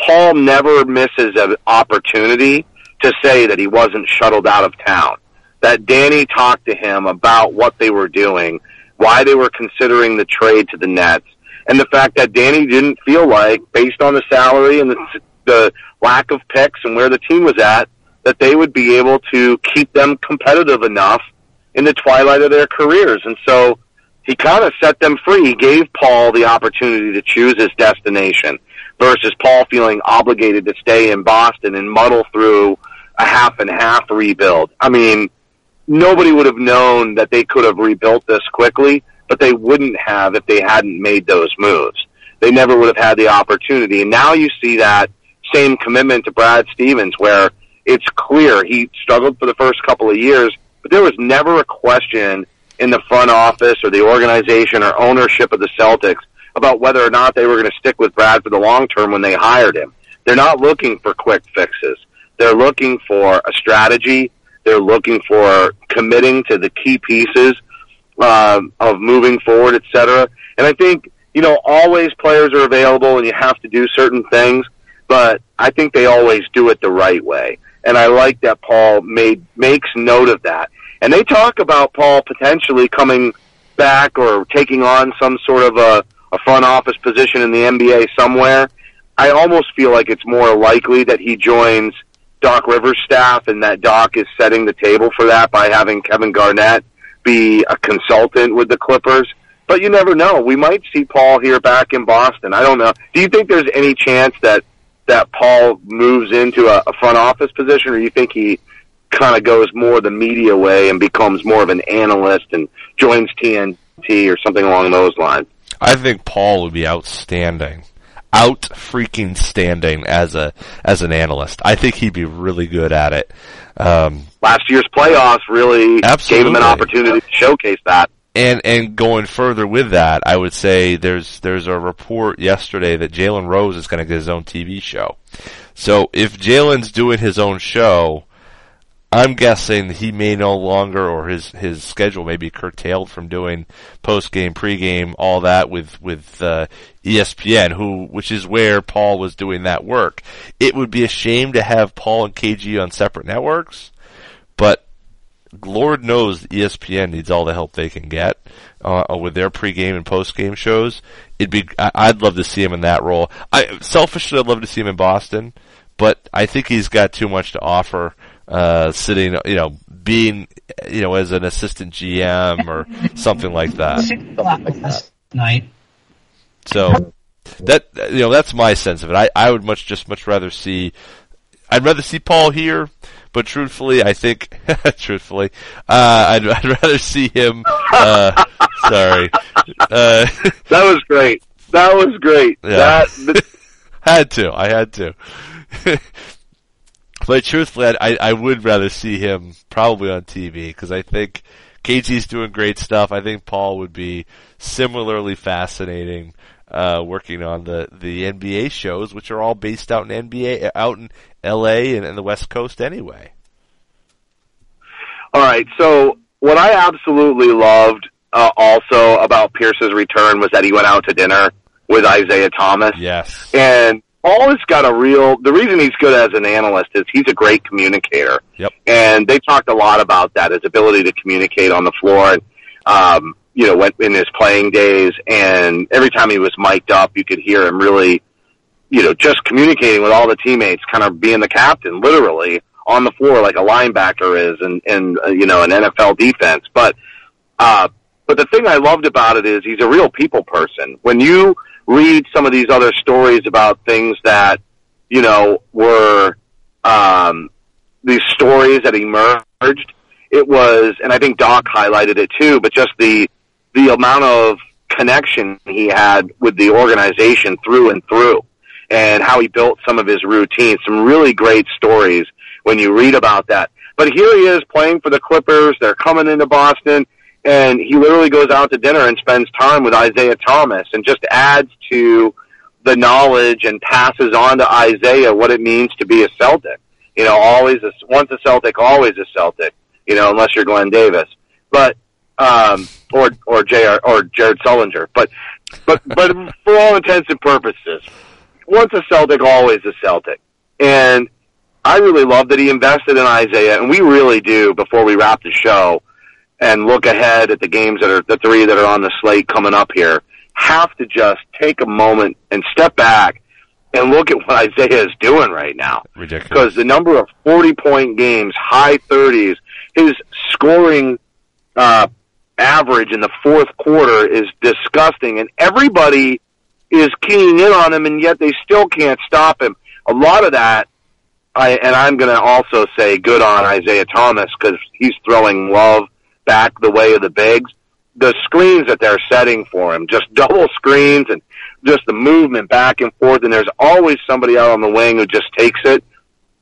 Paul never misses an opportunity to say that he wasn't shuttled out of town. That Danny talked to him about what they were doing, why they were considering the trade to the Nets, and the fact that Danny didn't feel like, based on the salary and the, the lack of picks and where the team was at, that they would be able to keep them competitive enough in the twilight of their careers. And so he kind of set them free. He gave Paul the opportunity to choose his destination. versus Paul feeling obligated to stay in Boston and muddle through a half and half rebuild. I mean, nobody would have known that they could have rebuilt this quickly, but they wouldn't have if they hadn't made those moves. They never would have had the opportunity. And now you see that same commitment to Brad Stevens where it's clear he struggled for the first couple of years, but there was never a question in the front office or the organization or ownership of the Celtics about whether or not they were going to stick with Brad for the long term when they hired him. They're not looking for quick fixes. They're looking for a strategy. They're looking for committing to the key pieces um, of moving forward, et cetera. And I think you know always players are available, and you have to do certain things. But I think they always do it the right way, and I like that Paul made makes note of that. And they talk about Paul potentially coming back or taking on some sort of a, a front office position in the NBA somewhere. I almost feel like it's more likely that he joins Doc Rivers' staff and that Doc is setting the table for that by having Kevin Garnett be a consultant with the Clippers. But you never know. We might see Paul here back in Boston. I don't know. Do you think there's any chance that that Paul moves into a, a front office position, or you think he kind of goes more the media way and becomes more of an analyst and joins TNT or something along those lines? I think Paul would be outstanding. Out freaking standing as a as an analyst. I think he'd be really good at it. Um, Last year's playoffs really gave him an opportunity to showcase that. And and going further with that, I would say there's there's a report yesterday that Jalen Rose is going to get his own TV show. So if Jalen's doing his own show, I'm guessing he may no longer, or his his schedule may be curtailed from doing post game, pre game, all that with with uh, ESPN, who which is where Paul was doing that work. It would be a shame to have Paul and KG on separate networks, but Lord knows ESPN needs all the help they can get uh, with their pregame and postgame shows. It'd be I- I'd love to see him in that role. I selfishly I'd love to see him in Boston, but I think he's got too much to offer. Uh, sitting, you know, being, you know, as an assistant GM or something like that. last night. So that you know that's my sense of it. I I would much just much rather see. I'd rather see Paul here, but truthfully, I think truthfully, uh, I'd I'd rather see him. Uh, sorry, uh, That was great. That was great. Yeah. That had to. I had to. but truthfully, I, I I would rather see him probably on TV because I think KG's doing great stuff. I think Paul would be similarly fascinating. Uh, working on the, the NBA shows, which are all based out in NBA, out in LA and, and the West Coast anyway. All right. So what I absolutely loved uh, also about Pierce's return was that he went out to dinner with Isaiah Thomas. Yes. And Paul has got a real. The reason he's good as an analyst is he's a great communicator. Yep. And they talked a lot about that his ability to communicate on the floor. And um, you know, went in his playing days, and every time he was mic'd up, you could hear him really, you know, just communicating with all the teammates, kind of being the captain, literally on the floor like a linebacker is in, in uh, you know, an NFL defense. But, uh, but the thing I loved about it is he's a real people person. When you read some of these other stories about things that, you know, were, um, these stories that emerged, it was, and I think Doc highlighted it too, but just the, the amount of connection he had with the organization through and through and how he built some of his routines. Some really great stories when you read about that. But here he is playing for the Clippers. They're coming into Boston and he literally goes out to dinner and spends time with Isaiah Thomas and just adds to the knowledge and passes on to Isaiah what it means to be a Celtic. You know, always a, once a Celtic, always a Celtic. You know, unless you're Glenn Davis, but um, or or J.R. or Jared Sullinger. But but but for all intents and purposes, once a Celtic, always a Celtic. And I really love that he invested in Isaiah, and we really do before we wrap the show and look ahead at the games that are the three that are on the slate coming up here. Have to just take a moment and step back and look at what Isaiah is doing right now. Ridiculous. Because the number of 40 point games, high 30s, his scoring, uh, average in the fourth quarter is disgusting. And everybody is keying in on him, and yet they still can't stop him. A lot of that, I and I'm going to also say good on Isaiah Thomas because he's throwing love back the way of the bigs. The screens that they're setting for him, just double screens and just the movement back and forth, and there's always somebody out on the wing who just takes it.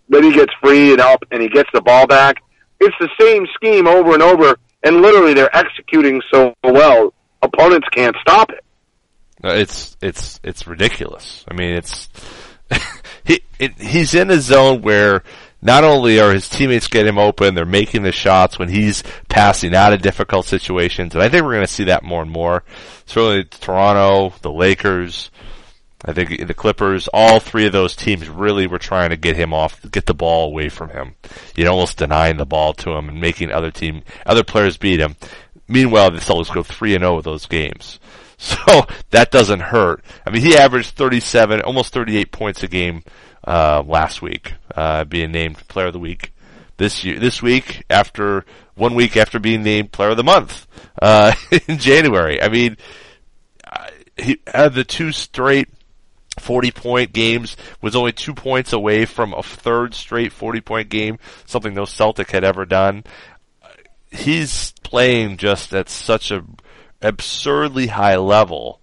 Then he gets free and up, and he gets the ball back. It's the same scheme over and over, and literally they're executing so well, opponents can't stop it. Uh, It's it's it's ridiculous. I mean, it's he it, he's in a zone where not only are his teammates getting him open, they're making the shots when he's passing out of difficult situations, and I think we're going to see that more and more. Certainly, Toronto, the Lakers, I think the Clippers, all three of those teams really were trying to get him off, get the ball away from him. You know, almost denying the ball to him and making other team, other players beat him. Meanwhile, the Celtics go 3 and 0 with those games. So that doesn't hurt. I mean, he averaged 37, almost 38 points a game, uh, last week, uh, being named player of the week. This year, this week, after, one week after being named player of the month, uh, in January. I mean, he had the two straight 40 point games, was only two points away from a third straight 40 point game, something no Celtic had ever done. He's playing just at such a absurdly high level.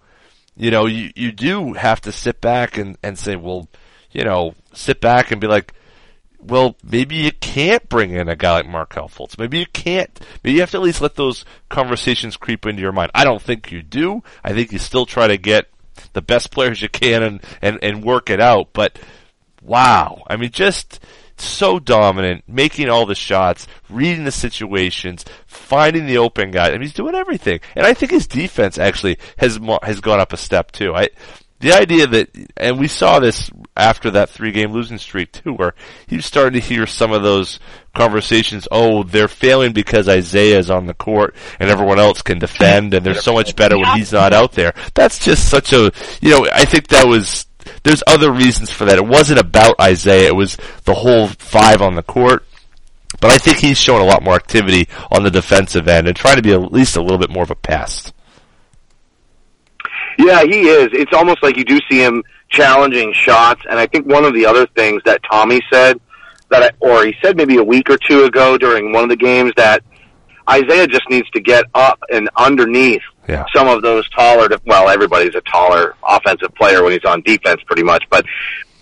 You know, you, you do have to sit back and, and say, well, you know, sit back and be like, well, maybe you can't bring in a guy like Markelle Fultz. Maybe you can't. Maybe you have to at least let those conversations creep into your mind. I don't think you do. I think you still try to get the best players you can and, and, and work it out. But wow. I mean, just so dominant, making all the shots, reading the situations, finding the open guy. I mean, he's doing everything. And I think his defense actually has mo- has gone up a step too. I, the idea that, and we saw this after that three game losing streak too, where he was starting to hear some of those conversations, oh, they're failing because Isaiah is on the court and everyone else can defend and they're so much better when he's not out there. That's just such a, you know, I think that was, there's other reasons for that. It wasn't about Isaiah, it was the whole five on the court. But I think he's shown a lot more activity on the defensive end and trying to be at least a little bit more of a pest. Yeah, he is. It's almost like you do see him challenging shots, and I think one of the other things that Tommy said that, I, or he said maybe a week or two ago during one of the games that Isaiah just needs to get up and underneath Yeah. some of those taller. Well, everybody's a taller offensive player when he's on defense, pretty much, but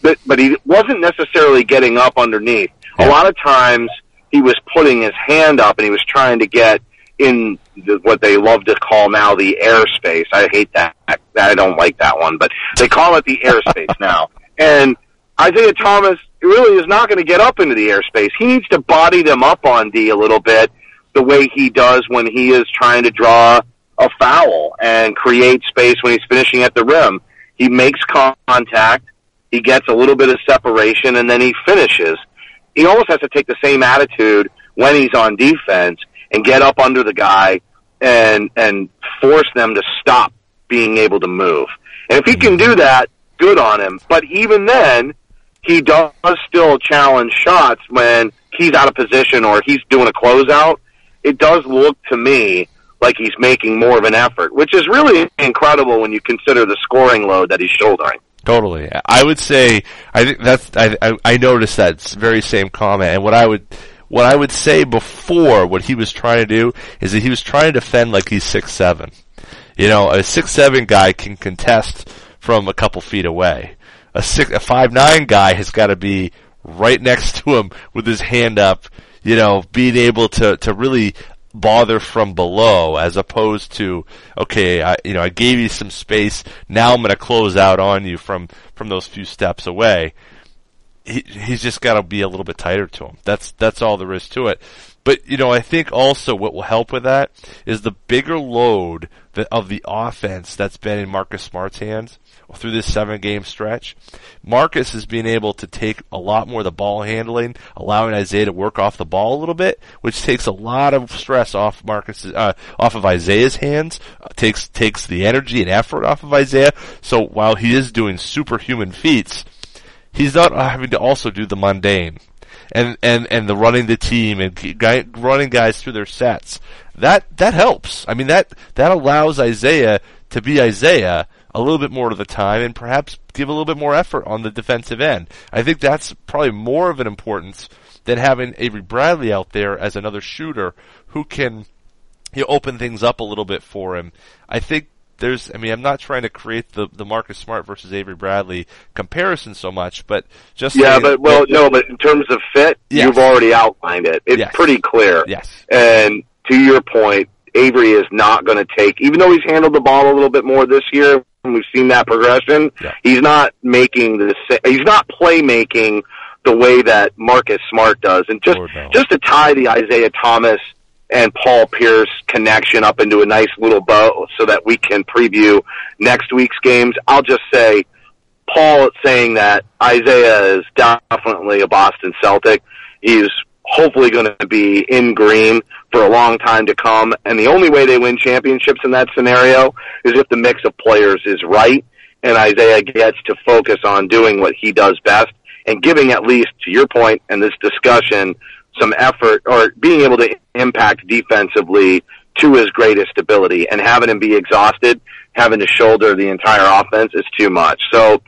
but but he wasn't necessarily getting up underneath. A lot of times he was putting his hand up and he was trying to get in the, what they love to call now the airspace. I hate that. I don't like that one, but they call it the airspace now. And Isaiah Thomas really is not going to get up into the airspace. He needs to body them up on D a little bit the way he does when he is trying to draw a foul and create space when he's finishing at the rim. He makes contact, he gets a little bit of separation, and then he finishes. He almost has to take the same attitude when he's on defense and get up under the guy and and force them to stop being able to move. And if he can do that, good on him. But even then, he does still challenge shots when he's out of position or he's doing a closeout. It does look to me like he's making more of an effort, which is really incredible when you consider the scoring load that he's shouldering. Totally. I would say I think that's I I, I noticed that very same comment, and what I would what I would say before what he was trying to do is that he was trying to defend like he's six seven. You know, a six seven guy can contest from a couple feet away. A six a five nine guy has got to be right next to him with his hand up. You know, being able to to really bother from below as opposed to okay I you know I gave you some space now I'm going to close out on you from from those few steps away. He, he's just got to be a little bit tighter to him. That's that's all there is to it. But you know I think also what will help with that is the bigger load that, of the offense that's been in Marcus Smart's hands through this seven game stretch. Marcus is being able to take a lot more of the ball handling, allowing Isaiah to work off the ball a little bit, which takes a lot of stress off Marcus, uh, off of Isaiah's hands, uh, takes, takes the energy and effort off of Isaiah. So while he is doing superhuman feats, he's not having to also do the mundane. And, and, and the running the team and guy, running guys through their sets. That, that helps. I mean, that, that allows Isaiah to be Isaiah a little bit more of the time and perhaps give a little bit more effort on the defensive end. I think that's probably more of an importance than having Avery Bradley out there as another shooter who can you know, open things up a little bit for him. I think there's, I mean, I'm not trying to create the, the Marcus Smart versus Avery Bradley comparison so much, but just yeah, but well, no, but in terms of fit, Yes. you've already outlined it. It's Yes. pretty clear. Yes. And to your point, Avery is not going to take, even though he's handled the ball a little bit more this year, and we've seen that progression. Yeah. He's not making the, sa- he's not playmaking the way that Marcus Smart does. And just, Lord, no. just to tie the Isaiah Thomas and Paul Pierce connection up into a nice little bow so that we can preview next week's games, I'll just say, Paul saying that Isaiah is definitely a Boston Celtic. He's hopefully going to be in green for a long time to come. And the only way they win championships in that scenario is if the mix of players is right and Isaiah gets to focus on doing what he does best and giving at least to your point and this discussion some effort or being able to impact defensively to his greatest ability and having him be exhausted, having to shoulder the entire offense is too much. So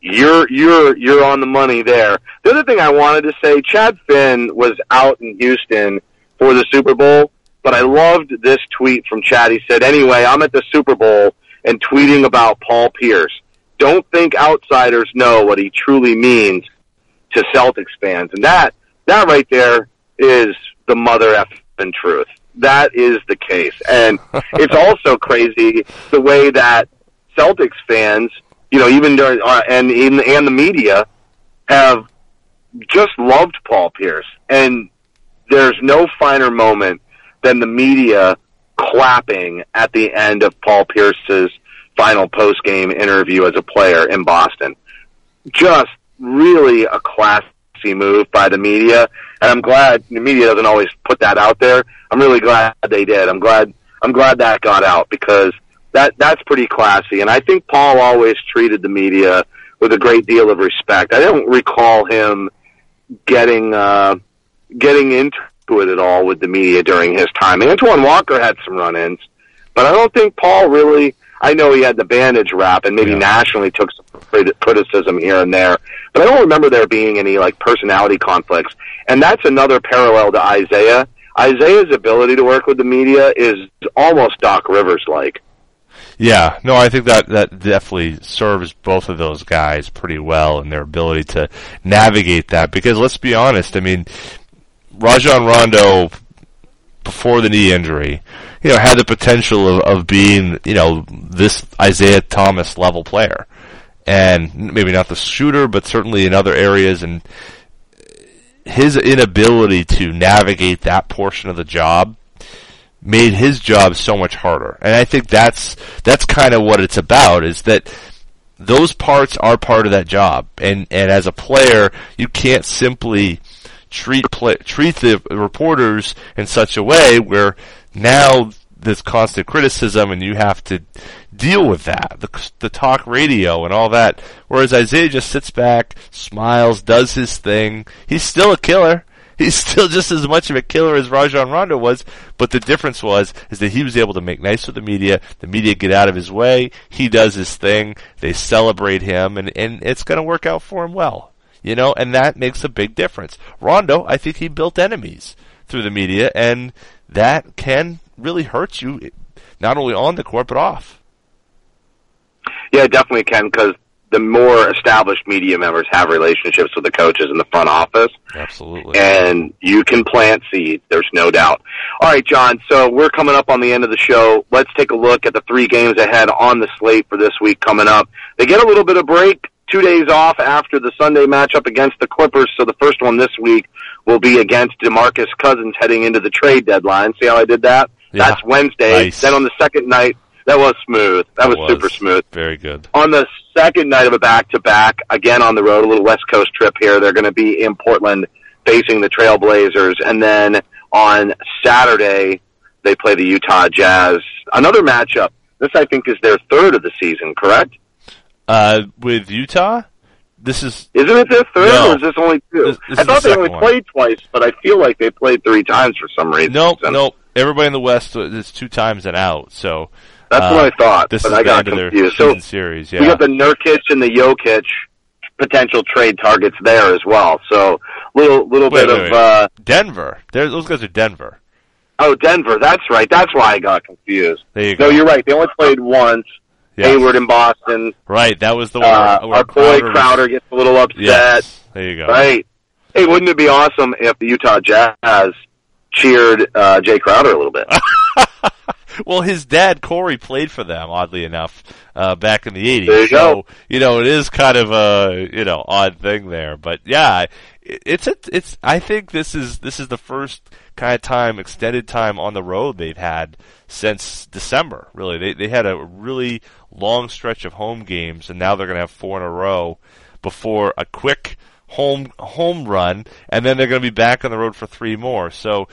you're you're you're on the money there. The other thing I wanted to say, Chad Finn was out in Houston for the Super Bowl, but I loved this tweet from Chad. He said, "Anyway, I'm at the Super Bowl and tweeting about Paul Pierce. Don't think outsiders know what he truly means to Celtics fans." And that that right there is the mother effing truth. That is the case, and it's also crazy the way that Celtics fans, you know, even during uh, and in and the media have just loved Paul Pierce, and there's no finer moment than the media clapping at the end of Paul Pierce's final post game interview as a player in Boston. Just really a classy move by the media, and I'm glad the media doesn't always put that out there. I'm really glad they did. I'm glad I'm glad that got out because that that's pretty classy, and I think Paul always treated the media with a great deal of respect. I don't recall him getting uh, getting into it at all with the media during his time. Antoine Walker had some run-ins, but I don't think Paul really. I know he had the bandage rap and maybe Yeah. nationally took some criticism here and there, but I don't remember there being any like personality conflicts. And that's another parallel to Isaiah. Isaiah's ability to work with the media is almost Doc Rivers like. Yeah, no, I think that that definitely serves both of those guys pretty well in their ability to navigate that. Because let's be honest, I mean, Rajon Rondo before the knee injury, you know, had the potential of, of being, you know, this Isaiah Thomas level player, and maybe not the shooter, but certainly in other areas. And his inability to navigate that portion of the job made his job so much harder. And I think that's that's kind of what it's about is that those parts are part of that job. And and as a player, you can't simply treat play, treat the reporters in such a way where now there's constant criticism and you have to deal with that, the, the talk radio and all that. Whereas Isaiah just sits back, smiles, does his thing. He's still a killer. He's still just as much of a killer as Rajon Rondo was, but the difference was is that he was able to make nice with the media. The media get out of his way. He does his thing. They celebrate him, and and it's going to work out for him well, you know. And that makes a big difference. Rondo, I think he built enemies through the media, and that can really hurt you, not only on the court but off. Yeah, it definitely can because the more established media members have relationships with the coaches in the front office, Absolutely. and you can plant seeds. There's no doubt. All right, John. So we're coming up on the end of the show. Let's take a look at the three games ahead on the slate for this week coming up. They get a little bit of break, two days off after the Sunday matchup against the Clippers. So the first one this week will be against DeMarcus Cousins heading into the trade deadline. See how I did that? Yeah. That's Wednesday. Nice. Then on the second night, that was smooth. That was, super smooth Very good. on the second night of a back to back, again on the road, a little West Coast trip here. They're going to be in Portland facing the Trailblazers. And then on Saturday, they play the Utah Jazz. Another matchup. This, I think, is their third of the season, correct? Uh, with Utah, this is Isn't it their third, No. or is this only two? This- this I thought the they only one. played twice, but I feel like they played three times for some reason. nope, nope. Everybody in the West is two times and out. So That's Uh, what I thought, This but is I the got end of their confused. So series. yeah. we got the Nurkic and the Jokic potential trade targets there as well. So little little Wait, bit wait, of uh Denver. They're, those guys are Denver. oh Denver. That's right. That's why I got confused. There you go. No, you're right. They only played once. Yes. Hayward in Boston. Right. That was the one. Uh, where, where our boy was- Crowder gets a little upset. Yes. There you go. Right. Hey, wouldn't it be awesome if the Utah Jazz cheered uh, Jae Crowder a little bit? well, his dad Corey played for them, oddly enough, uh, back in the '80s. You so go. you know it is kind of a you know odd thing there, but yeah, it- it's a, it's. I think this is this is the first kind of time, extended time on the road they've had since December. Really, they they had a really long stretch of home games, and now they're going to have four in a row before a quick home home run, and then they're going to be back on the road for three more. So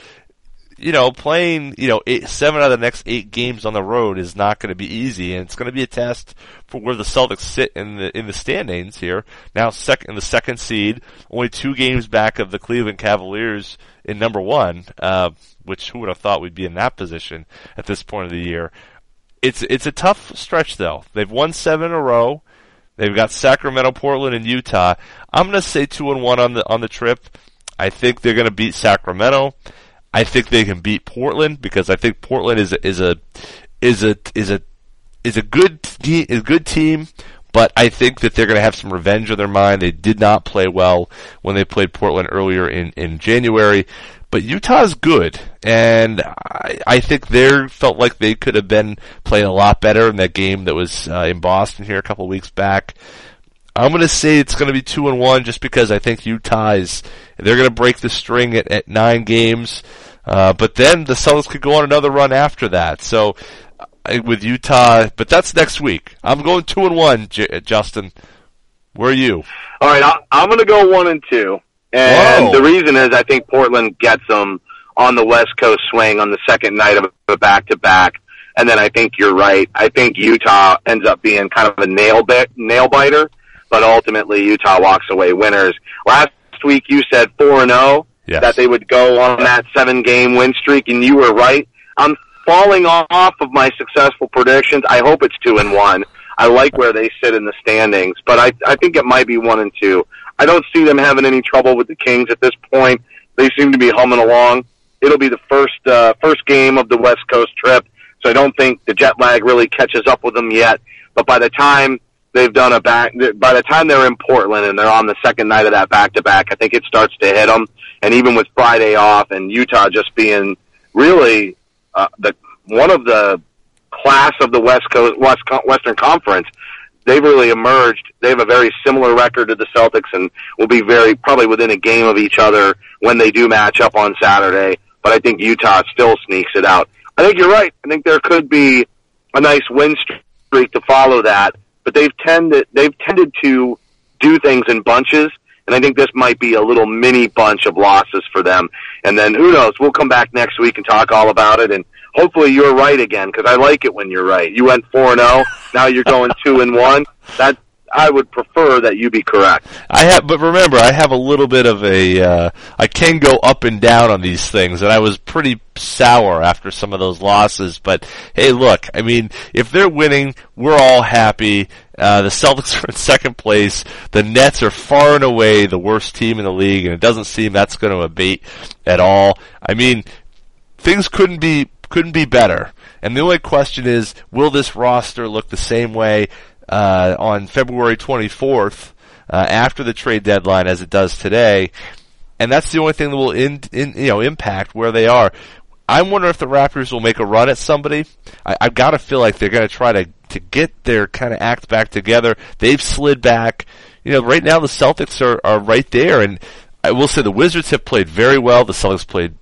you know, playing, you know, eight, seven out of the next eight games on the road is not going to be easy, and it's going to be a test for where the Celtics sit in the in the standings here. Now, second in the second seed, only two games back of the Cleveland Cavaliers in number one, uh, which who would have thought we'd be in that position at this point of the year? It's it's a tough stretch though. They've won seven in a row. They've got Sacramento, Portland, and Utah. I'm going to say two and one on the on the trip. I think they're going to beat Sacramento. I think they can beat Portland because I think Portland is a, is a is a is a is a good te- is a good team, but I think that they're going to have some revenge on their mind. They did not play well when they played Portland earlier in in January, but Utah's good, and I, I think they felt like they could have been playing a lot better in that game that was uh, in Boston here a couple weeks back. I'm going to say it's going to be two and one just because I think Utah is they're going to break the string at, at nine games, uh, but then the Celtics could go on another run after that. So uh, with Utah, but that's next week. I'm going two and one, J- Justin. Where are you? All right, I, I'm going to go one and two, and Whoa. the reason is I think Portland gets them on the West Coast swing on the second night of a back to back, and then I think you're right. I think Utah ends up being kind of a nail bit nail biter, but ultimately Utah walks away winners. Last week you said four and zero Yes. that they would go on that seven game win streak, and you were right. I'm falling off of my successful predictions. I hope it's two and one. I like where they sit in the standings, but I I think it might be one and two. I don't see them having any trouble with the Kings at this point. They seem to be humming along. It'll be the first uh, first game of the West Coast trip, so I don't think the jet lag really catches up with them yet. But by the time they've done a back, by the time they're in Portland and they're on the second night of that back to back, I think it starts to hit them. And even with Friday off and Utah just being really uh, the one of the class of the West Coast West Western Conference, they've really emerged. They have a very similar record to the Celtics, and will be very probably within a game of each other when they do match up on Saturday. But I think Utah still sneaks it out. I think you're right. I think there could be a nice win streak to follow that, but they've tended they've tended to do things in bunches. And I think this might be a little mini bunch of losses for them. And then who knows? We'll come back next week and talk all about it. And hopefully you're right again because I like it when you're right. You went four and zero. Now you're going two and one. That I would prefer that you be correct. I have, but remember, I have a little bit of a. Uh, I can go up and down on these things, and I was pretty sour after some of those losses. But hey, look, I mean, if they're winning, we're all happy. Uh, the Celtics are in second place. The Nets are far and away the worst team in the league, and it doesn't seem that's going to abate at all. I mean, things couldn't be couldn't be better. And the only question is, will this roster look the same way uh, on February 24th uh, after the trade deadline as it does today? And that's the only thing that will in, in, you know impact where they are. I wonder if the Raptors will make a run at somebody. I, I've got to feel like they're going to try to to get their kind of act back together. They've slid back. You know, right now the Celtics are are right there, and I will say the Wizards have played very well. The Celtics played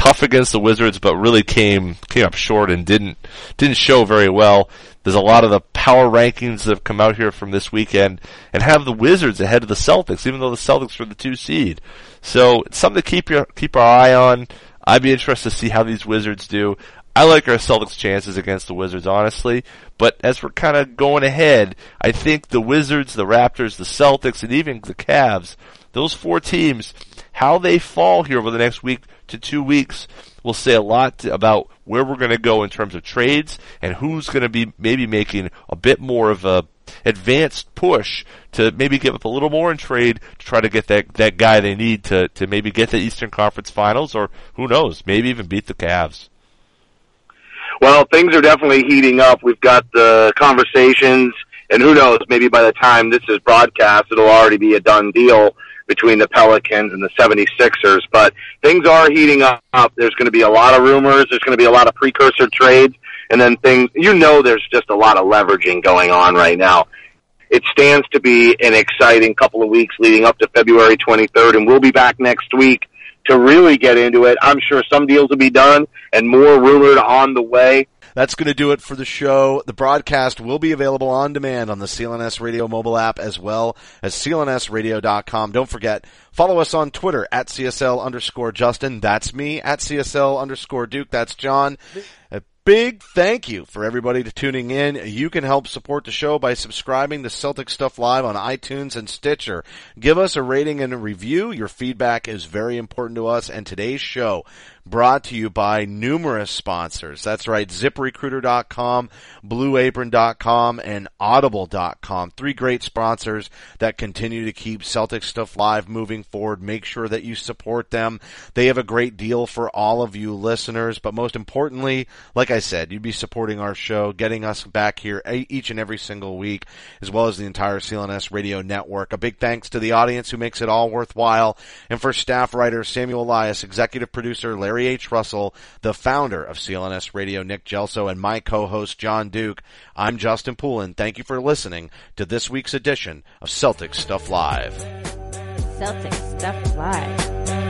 tough against the Wizards, but really came came up short and didn't didn't show very well. There's a lot of the power rankings that have come out here from this weekend and have the Wizards ahead of the Celtics, even though the Celtics were the two seed. So it's something to keep your keep our eye on. I'd be interested to see how these Wizards do. I like our Celtics chances against the Wizards, honestly. But as we're kind of going ahead, I think the Wizards, the Raptors, the Celtics, and even the Cavs those four teams, how they fall here over the next week to two weeks will say a lot about where we're going to go in terms of trades and who's going to be maybe making a bit more of a advanced push to maybe give up a little more in trade to try to get that that guy they need to to maybe get the Eastern Conference Finals or who knows, maybe even beat the Cavs. Well, things are definitely heating up. We've got the conversations, and who knows, maybe by the time this is broadcast, it'll already be a done deal between the Pelicans and the 76ers. But things are heating up. There's going to be a lot of rumors. There's going to be a lot of precursor trades. And then things, you know, there's just a lot of leveraging going on right now. It stands to be an exciting couple of weeks leading up to February 23rd, and we'll be back next week to really get into it. I'm sure some deals will be done and more rumored on the way. That's going to do it for the show. The broadcast will be available on demand on the CLNS Radio mobile app as well as clnsradio.com. Don't forget, follow us on Twitter at CSL underscore Justin. That's me at CSL underscore Duke. That's John. A big thank you for everybody to tuning in. You can help support the show by subscribing to Celtic Stuff Live on iTunes and Stitcher. Give us a rating and a review. Your feedback is very important to us and today's show brought to you by numerous sponsors. That's right, ziprecruiter.com, blueapron.com, and audible.com. Three great sponsors that continue to keep Celtic Stuff Live moving forward. Make sure that you support them. They have a great deal for all of you listeners, but most importantly, like I said, you'd be supporting our show, getting us back here each and every single week, as well as the entire CLNS radio network. A big thanks to the audience who makes it all worthwhile, and for staff writer Samuel Elias, executive producer Larry H. Russell, the founder of CLNS Radio, Nick Gelso, and my co-host John Duke. I'm Justin Poulin. Thank you for listening to this week's edition of Celtic Stuff Live. Celtic Stuff Live.